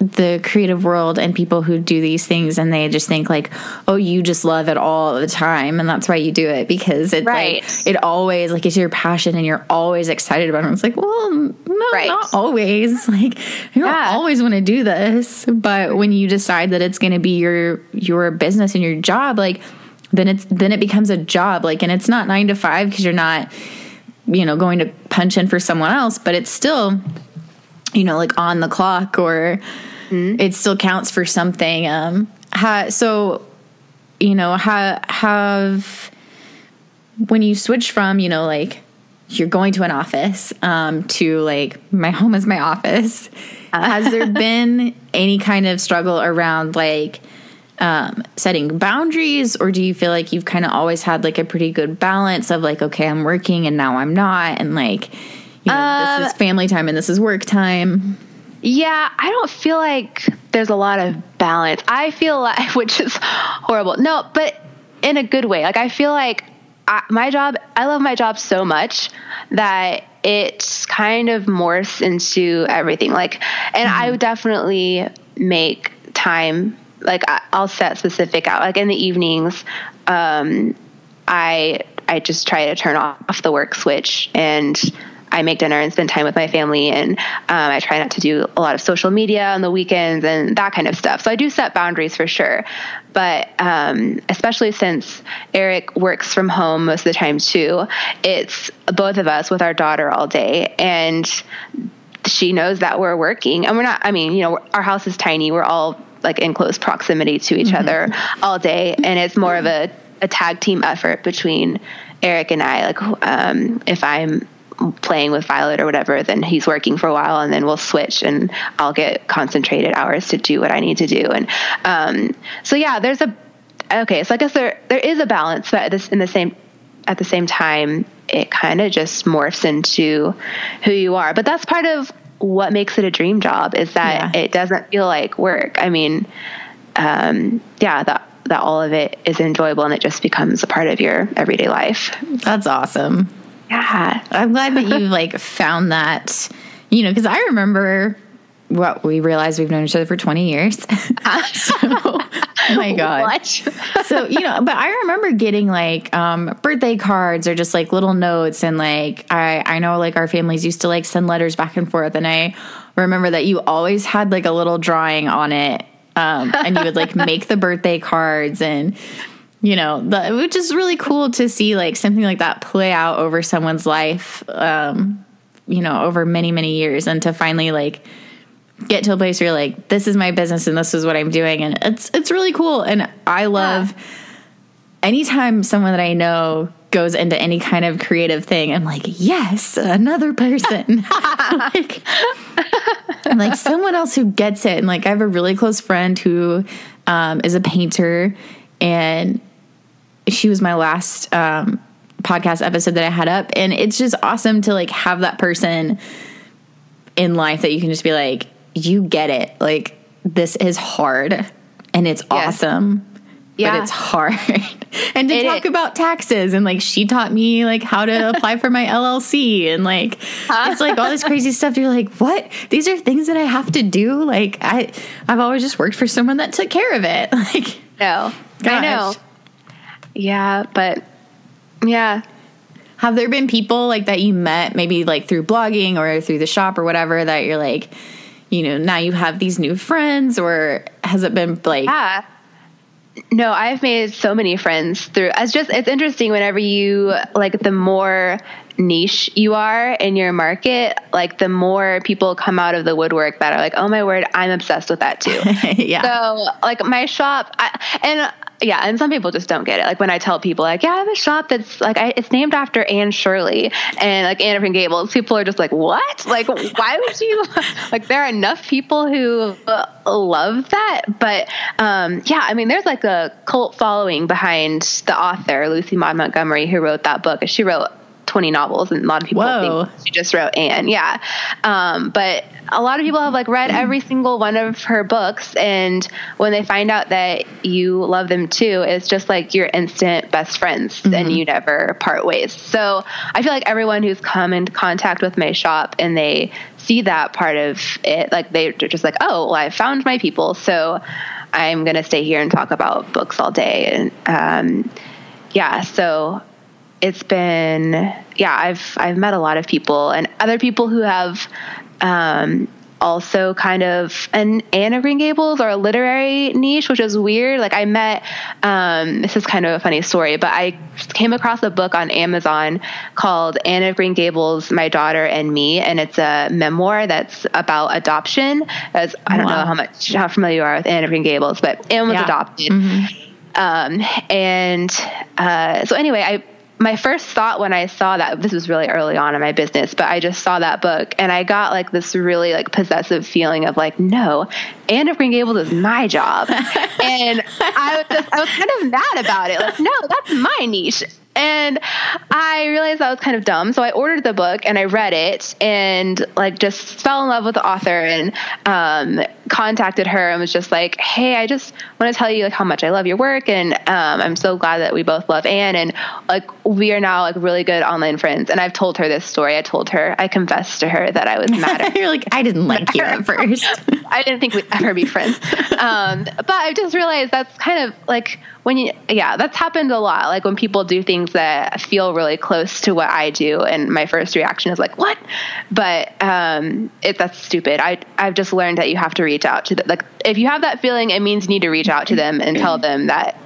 the creative world and people who do these things, and they just think like, oh, you just love it all the time, and that's why you do it because it's Right. like it always like it's your passion, and you're always excited about it. It's like, well, no, Right. not always. Like you don't always want to do this, but when you decide that it's going to be your your business and your job, like then it's then it becomes a job. Like, and it's not nine to five because you're not, you know, going to punch in for someone else, but it's still, you know, like on the clock or it still counts for something. Um, ha, so you know, ha, have when you switch from you know like you're going to an office um, to like my home is my office has there been any kind of struggle around like um, setting boundaries or do you feel like you've kind of always had like a pretty good balance of like okay i'm working and now i'm not and like you know this is family time and this is work time Yeah, I don't feel like there's a lot of balance. I feel like, which is horrible. No, but in a good way. Like, I feel like I, my job, I love my job so much that it kind of morphs into everything. Like, and I would definitely make time. Like, I, I'll set specific out. Like in the evenings, um, I I just try to turn off the work switch and I make dinner and spend time with my family. And um, I try not to do a lot of social media on the weekends and that kind of stuff. So I do set boundaries for sure. But um, especially since Eric works from home most of the time too, it's both of us with our daughter all day. And she knows that we're working and we're not i mean you know our house is tiny we're all like in close proximity to each other all day and it's more of a, a tag team effort between eric and i like um, if i'm playing with violet or whatever then he's working for a while and then we'll switch and i'll get concentrated hours to do what i need to do and um, so yeah there's a okay so i guess there there is a balance but this in the same at the same time, it kind of just morphs into who you are. But that's part of what makes it a dream job is that Yeah. it doesn't feel like work. I mean, um, yeah, that that all of it is enjoyable and it just becomes a part of your everyday life. that's awesome Yeah. I'm glad that you like found that, you know, because I remember what we realized we've known each other for 20 years. so, oh my God. So, you know, but I remember getting like um, birthday cards or just like little notes. And like, I, I know like our families used to like send letters back and forth. And I remember that you always had like a little drawing on it. Um, and you would like make the birthday cards and, you know, the, which is really cool to see like something like that play out over someone's life, um, you know, over many, many years and to finally like get to a place where you're like, this is my business and this is what I'm doing. And it's, it's really cool. And I love anytime someone that I know goes into any kind of creative thing, I'm like, yes, another person. like, I'm like someone else who gets it. And like, I have a really close friend who um, is a painter, and she was my last um, podcast episode that I had up. And it's just awesome to like have that person in life that you can just be like, you get it. Like, this is hard and it's awesome. Yeah. But it's hard. and to It talk is. about taxes and like she taught me like how to apply for my LLC and like it's like all this crazy stuff. You're like, what? These are things that I have to do. Like I I've always just worked for someone that took care of it. Like No. I know. Yeah, but yeah. have there been people like that you met maybe like through blogging or through the shop or whatever that you're like, you know, now you have these new friends or has it been like Yeah. No, I've made so many friends through. It's just it's interesting whenever you like the more niche you are in your market, like the more people come out of the woodwork that are like, "Oh my word, I'm obsessed with that too." yeah. So, like my shop, I, and yeah, and some people just don't get it. Like when I tell people, like, yeah, I have a shop that's like, I, it's named after Anne Shirley and like Anne of Green Gables. People are just like, what? Like, why would you? like, there are enough people who uh, love that, but um, yeah, I mean, there's like a cult following behind the author Lucy Maud Montgomery who wrote that book. She wrote 20 novels and a lot of people Whoa. think she just wrote Anne. Yeah. Um, but a lot of people have like read every single one of her books and when they find out that you love them too, it's just like you're instant best friends mm-hmm. and you never part ways. So I feel like everyone who's come in contact with my shop and they see that part of it, like they're just like, oh, well, I found my people. So I'm going to stay here and talk about books all day. And, um, yeah, so it's been yeah i've i've met a lot of people and other people who have um, also kind of an Anne of Green Gables or a literary niche, which is weird. Like I met, um, this is kind of a funny story, but I came across a book on Amazon called Anne of Green Gables, My Daughter and Me, and it's a memoir that's about adoption. As I don't wow. know how much how familiar you are with Anne of Green Gables, but Anne was yeah. adopted. Mm-hmm. Um, and uh, so anyway, I my first thought when I saw that this was really early on in my business, but I just saw that book and I got like this really like possessive feeling of like, no, Anne of Green Gables is my job. and I was just I was kind of mad about it. Like, no, that's my niche. And I realized that was kind of dumb. So I ordered the book and I read it and like just fell in love with the author and um, contacted her and was just like, Hey, I just want to tell you like how much I love your work. And um, I'm so glad that we both love Anne. And like, we are now like really good online friends. And I've told her this story. I told her, I confessed to her that I was mad at her. You're like, I didn't like you at first. I didn't think we'd ever be friends. Um, but I just realized that's kind of like, when you yeah that's happened a lot like when people do things that feel really close to what i do and my first reaction is like what but um it that's stupid i i've just learned that you have to reach out to the, like if you have that feeling it means you need to reach out to them and tell them that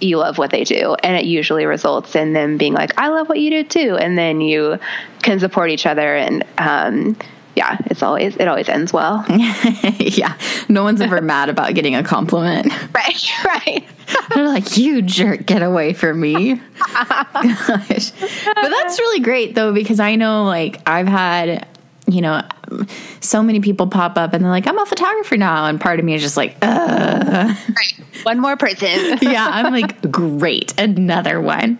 you love what they do and it usually results in them being like i love what you do too and then you can support each other and um yeah, it's always it always ends well. yeah, no one's ever mad about getting a compliment. Right, right. They're like, "You jerk, get away from me." Gosh. But that's really great though because I know like I've had you know so many people pop up and they're like, "I'm a photographer now," and part of me is just like, "Uh." Right. One more person. yeah, I'm like, "Great, another one."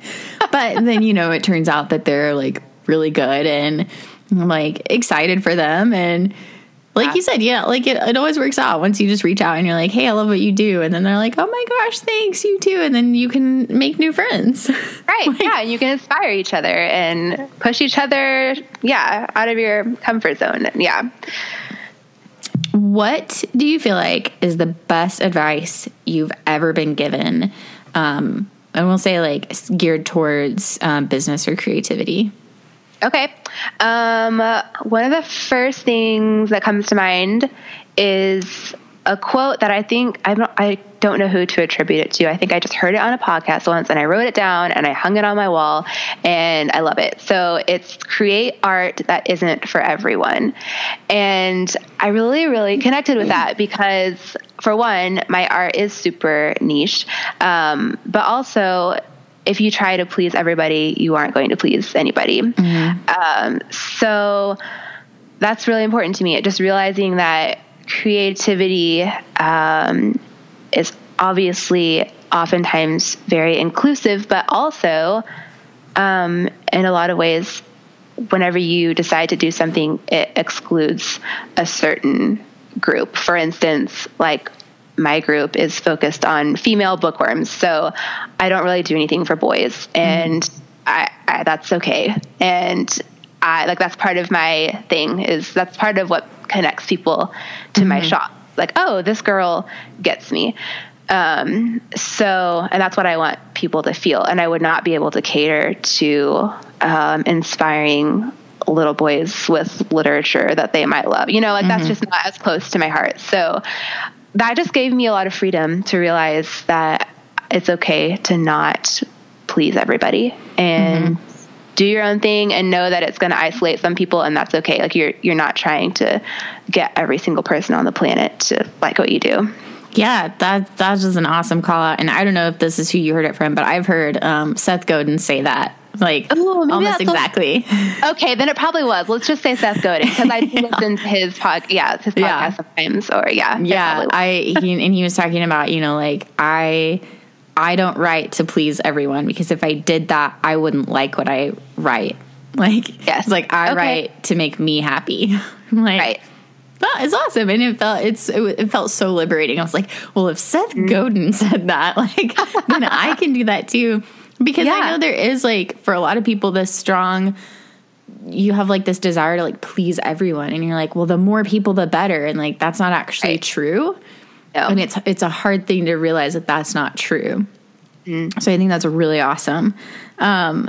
But then you know it turns out that they're like really good and I'm like excited for them and like you said, yeah, like it, it always works out once you just reach out and you're like, hey, I love what you do. And then they're like, oh my gosh, thanks, you too. And then you can make new friends. Right. like, yeah. And you can inspire each other and push each other, yeah, out of your comfort zone. Yeah. What do you feel like is the best advice you've ever been given? Um, and we'll say like geared towards um, business or creativity. Okay. Um, one of the first things that comes to mind is a quote that I think I don't I don't know who to attribute it to. I think I just heard it on a podcast once and I wrote it down and I hung it on my wall and I love it. So it's create art that isn't for everyone. And I really really connected with that because for one, my art is super niche. Um, but also if you try to please everybody, you aren't going to please anybody. Mm-hmm. Um, so that's really important to me. Just realizing that creativity um, is obviously oftentimes very inclusive, but also um, in a lot of ways, whenever you decide to do something, it excludes a certain group. For instance, like my group is focused on female bookworms. So I don't really do anything for boys, and mm. I, I, that's okay. And I like that's part of my thing. Is that's part of what connects people to mm-hmm. my shop. Like, oh, this girl gets me. Um, so, and that's what I want people to feel. And I would not be able to cater to um, inspiring little boys with literature that they might love. You know, like mm-hmm. that's just not as close to my heart. So that just gave me a lot of freedom to realize that it's okay to not please everybody and mm-hmm. do your own thing and know that it's going to isolate some people and that's okay like you're you're not trying to get every single person on the planet to like what you do Yeah, that that's just an awesome call out. And I don't know if this is who you heard it from, but I've heard um, Seth Godin say that. Like Ooh, almost exactly. Okay, then it probably was. Let's just say Seth Godin because I listened to his pod, yeah, his podcast Yeah. sometimes. Or yeah, yeah. I he, and he was talking about, you know, like I I don't write to please everyone because if I did that, I wouldn't like what I write. Like Yes. like I Okay. write to make me happy. Like right. Well, it's awesome, and it felt it's it, it felt so liberating. I was like, well, if Seth Mm. Godin said that, like, then I can do that too, because I know there is like for a lot of people this strong. You have like this desire to like please everyone, and you're like, well, the more people, the better, and like that's not actually Right. true, No. and it's it's a hard thing to realize that that's not true. So I think that's really awesome. Um,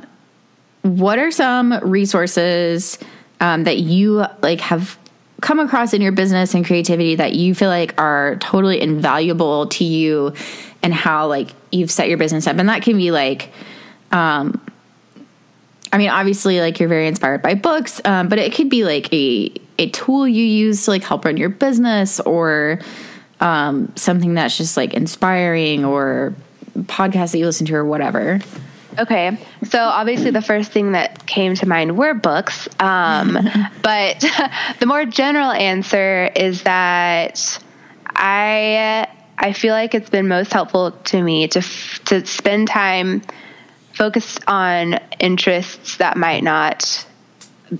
what are some resources um, that you like have come across in your business and creativity that you feel like are totally invaluable to you and how like you've set your business up. And that can be like um i mean obviously like you're very inspired by books um, but it could be like a a tool you use to like help run your business or um, something that's just like inspiring or podcast that you listen to or whatever. Okay, so obviously the first thing that came to mind were books, um, but the more general answer is that I I feel like it's been most helpful to me to f- to spend time focused on interests that might not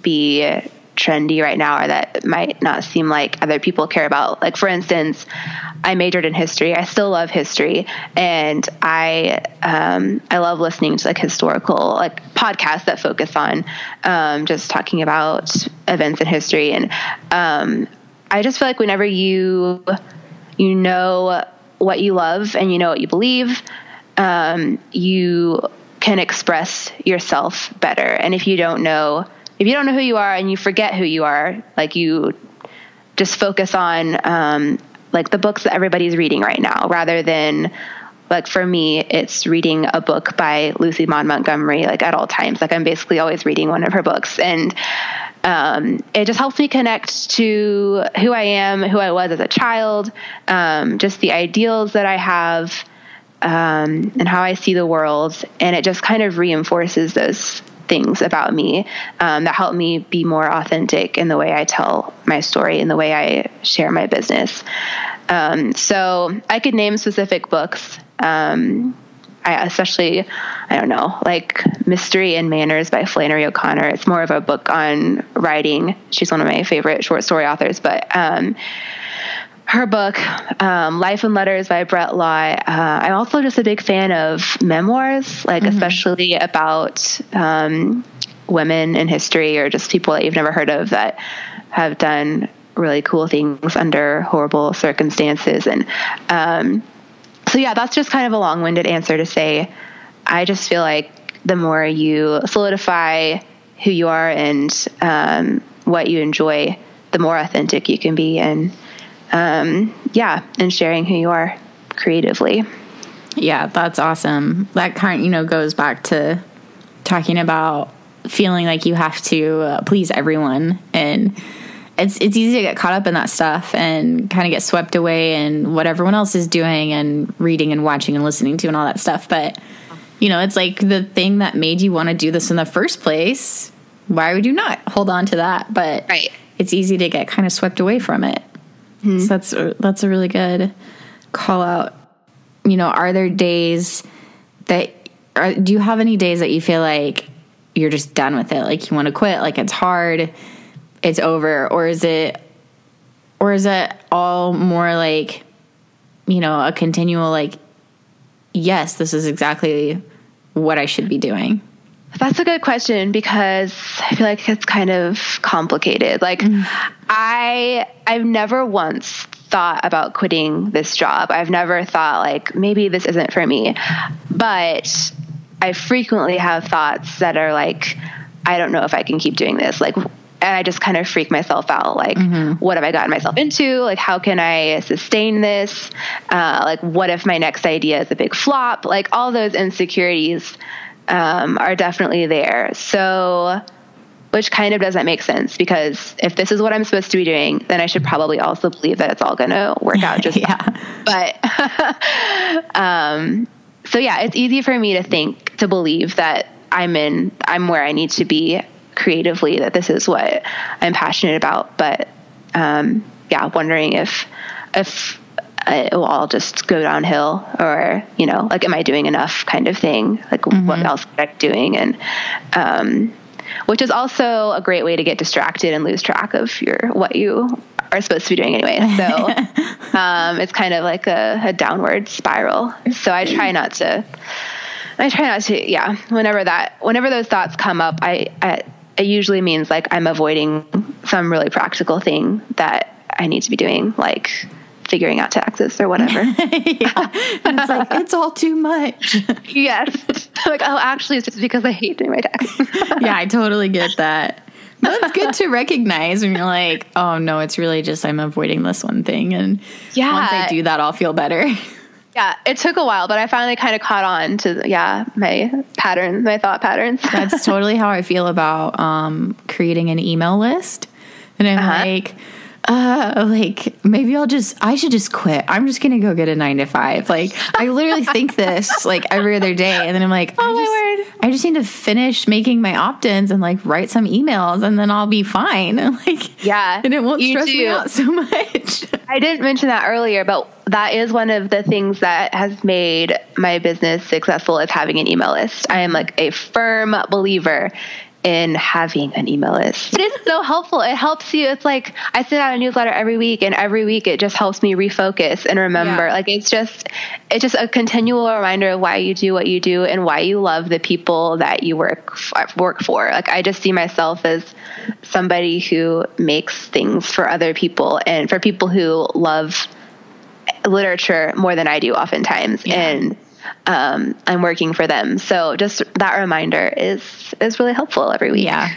be trendy right now or that might not seem like other people care about. Like for instance, I majored in history. I still love history, and I um, I love listening to like historical like podcasts that focus on um, just talking about events in history. And um, I just feel like whenever you you know what you love and you know what you believe, um, you can express yourself better. And if you don't know, if you don't know who you are and you forget who you are, like you just focus on um, like the books that everybody's reading right now, rather than like for me, it's reading a book by Lucy Maud Montgomery like at all times. Like I'm basically always reading one of her books, and um, it just helps me connect to who I am, who I was as a child, um, just the ideals that I have, um, and how I see the world, and it just kind of reinforces those things about me um, that help me be more authentic in the way I tell my story, in the way I share my business. Um, so I could name specific books. Um, I especially, I don't know, like Mystery and Manners by Flannery O'Connor. It's more of a book on writing. She's one of my favorite short story authors, but um, her book, um, Life and Letters by Brett Law. Uh, I'm also just a big fan of memoirs, like especially about um, women in history or just people that you've never heard of that have done really cool things under horrible circumstances. And um, so, yeah, that's just kind of a long winded answer to say I just feel like the more you solidify who you are and um, what you enjoy, the more authentic you can be. And um, yeah, and sharing who you are creatively. Yeah, that's awesome. That kind, you know, goes back to talking about feeling like you have to uh, please everyone, and it's it's easy to get caught up in that stuff and kind of get swept away in what everyone else is doing and reading and watching and listening to and all that stuff. But you know, it's like the thing that made you want to do this in the first place. Why would you not hold on to that? But Right. it's easy to get kind of swept away from it. Hmm. So that's a, that's a really good call out. You know, are there days that are, do you have any days that you feel like you're just done with it? Like you want to quit, like it's hard, it's over, or is it or is it all more like you know, a continual like yes, this is exactly what I should be doing. That's a good question because I feel like it's kind of complicated. Like mm. I I've never once thought about quitting this job. I've never thought like maybe this isn't for me. But I frequently have thoughts that are like I don't know if I can keep doing this. Like and I just kind of freak myself out. Like, what have I gotten myself into? Like, how can I sustain this? Uh, like, what if my next idea is a big flop? Like, all those insecurities um, are definitely there. So which kind of doesn't make sense because if this is what I'm supposed to be doing, then I should probably also believe that it's all going to work out just yeah. But um, so yeah, it's easy for me to think to believe that I'm in I'm where I need to be creatively that this is what I'm passionate about. But um, yeah, wondering if if it will all just go downhill or you know like am I doing enough kind of thing like mm-hmm. what else am I doing and um, which is also a great way to get distracted and lose track of your what you are supposed to be doing anyway. So um, it's kind of like a, a downward spiral. So I try not to. I try not to. Yeah, whenever that, whenever those thoughts come up, I, I it usually means like I'm avoiding some really practical thing that I need to be doing, like figuring out taxes or whatever. yeah. And it's like, it's all too much. yes. like, oh, actually, it's just because I hate doing my taxes. yeah, I totally get that. That's good to recognize when you're like, oh no, it's really just I'm avoiding this one thing. And yeah. once I do that, I'll feel better. Yeah, it took a while, but I finally kind of caught on to yeah my patterns, my thought patterns. That's totally how I feel about um, creating an email list, and I'm uh-huh. like, uh, like maybe I'll just I should just quit. I'm just gonna go get a nine to five. Like I literally think this like every other day, and then I'm like, oh I just, my word, I just need to finish making my opt-ins and like write some emails, and then I'll be fine. like yeah, and it won't stress do. me out so much. I didn't mention that earlier, but that is one of the things that has made my business successful is having an email list. I am like a firm believer in having an email list. It is so helpful. It helps you. It's like I send out a newsletter every week, and every week it just helps me refocus and remember. Yeah. Like it's just it's just a continual reminder of why you do what you do and why you love the people that you work work for. Like I just see myself as somebody who makes things for other people and for people who love literature more than I do oftentimes. Yeah. And um, I'm working for them. So just that reminder is is really helpful every week. Yeah.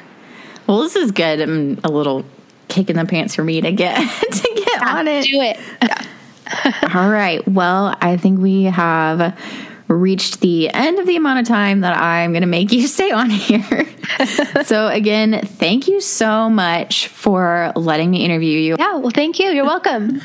Well, this is good. I'm a little kick in the pants for me to get to get yeah, on it. Do it. Yeah. All right. Well, I think we have reached the end of the amount of time that I'm going to make you stay on here. so, again, thank you so much for letting me interview you. Yeah, well, thank you. You're welcome.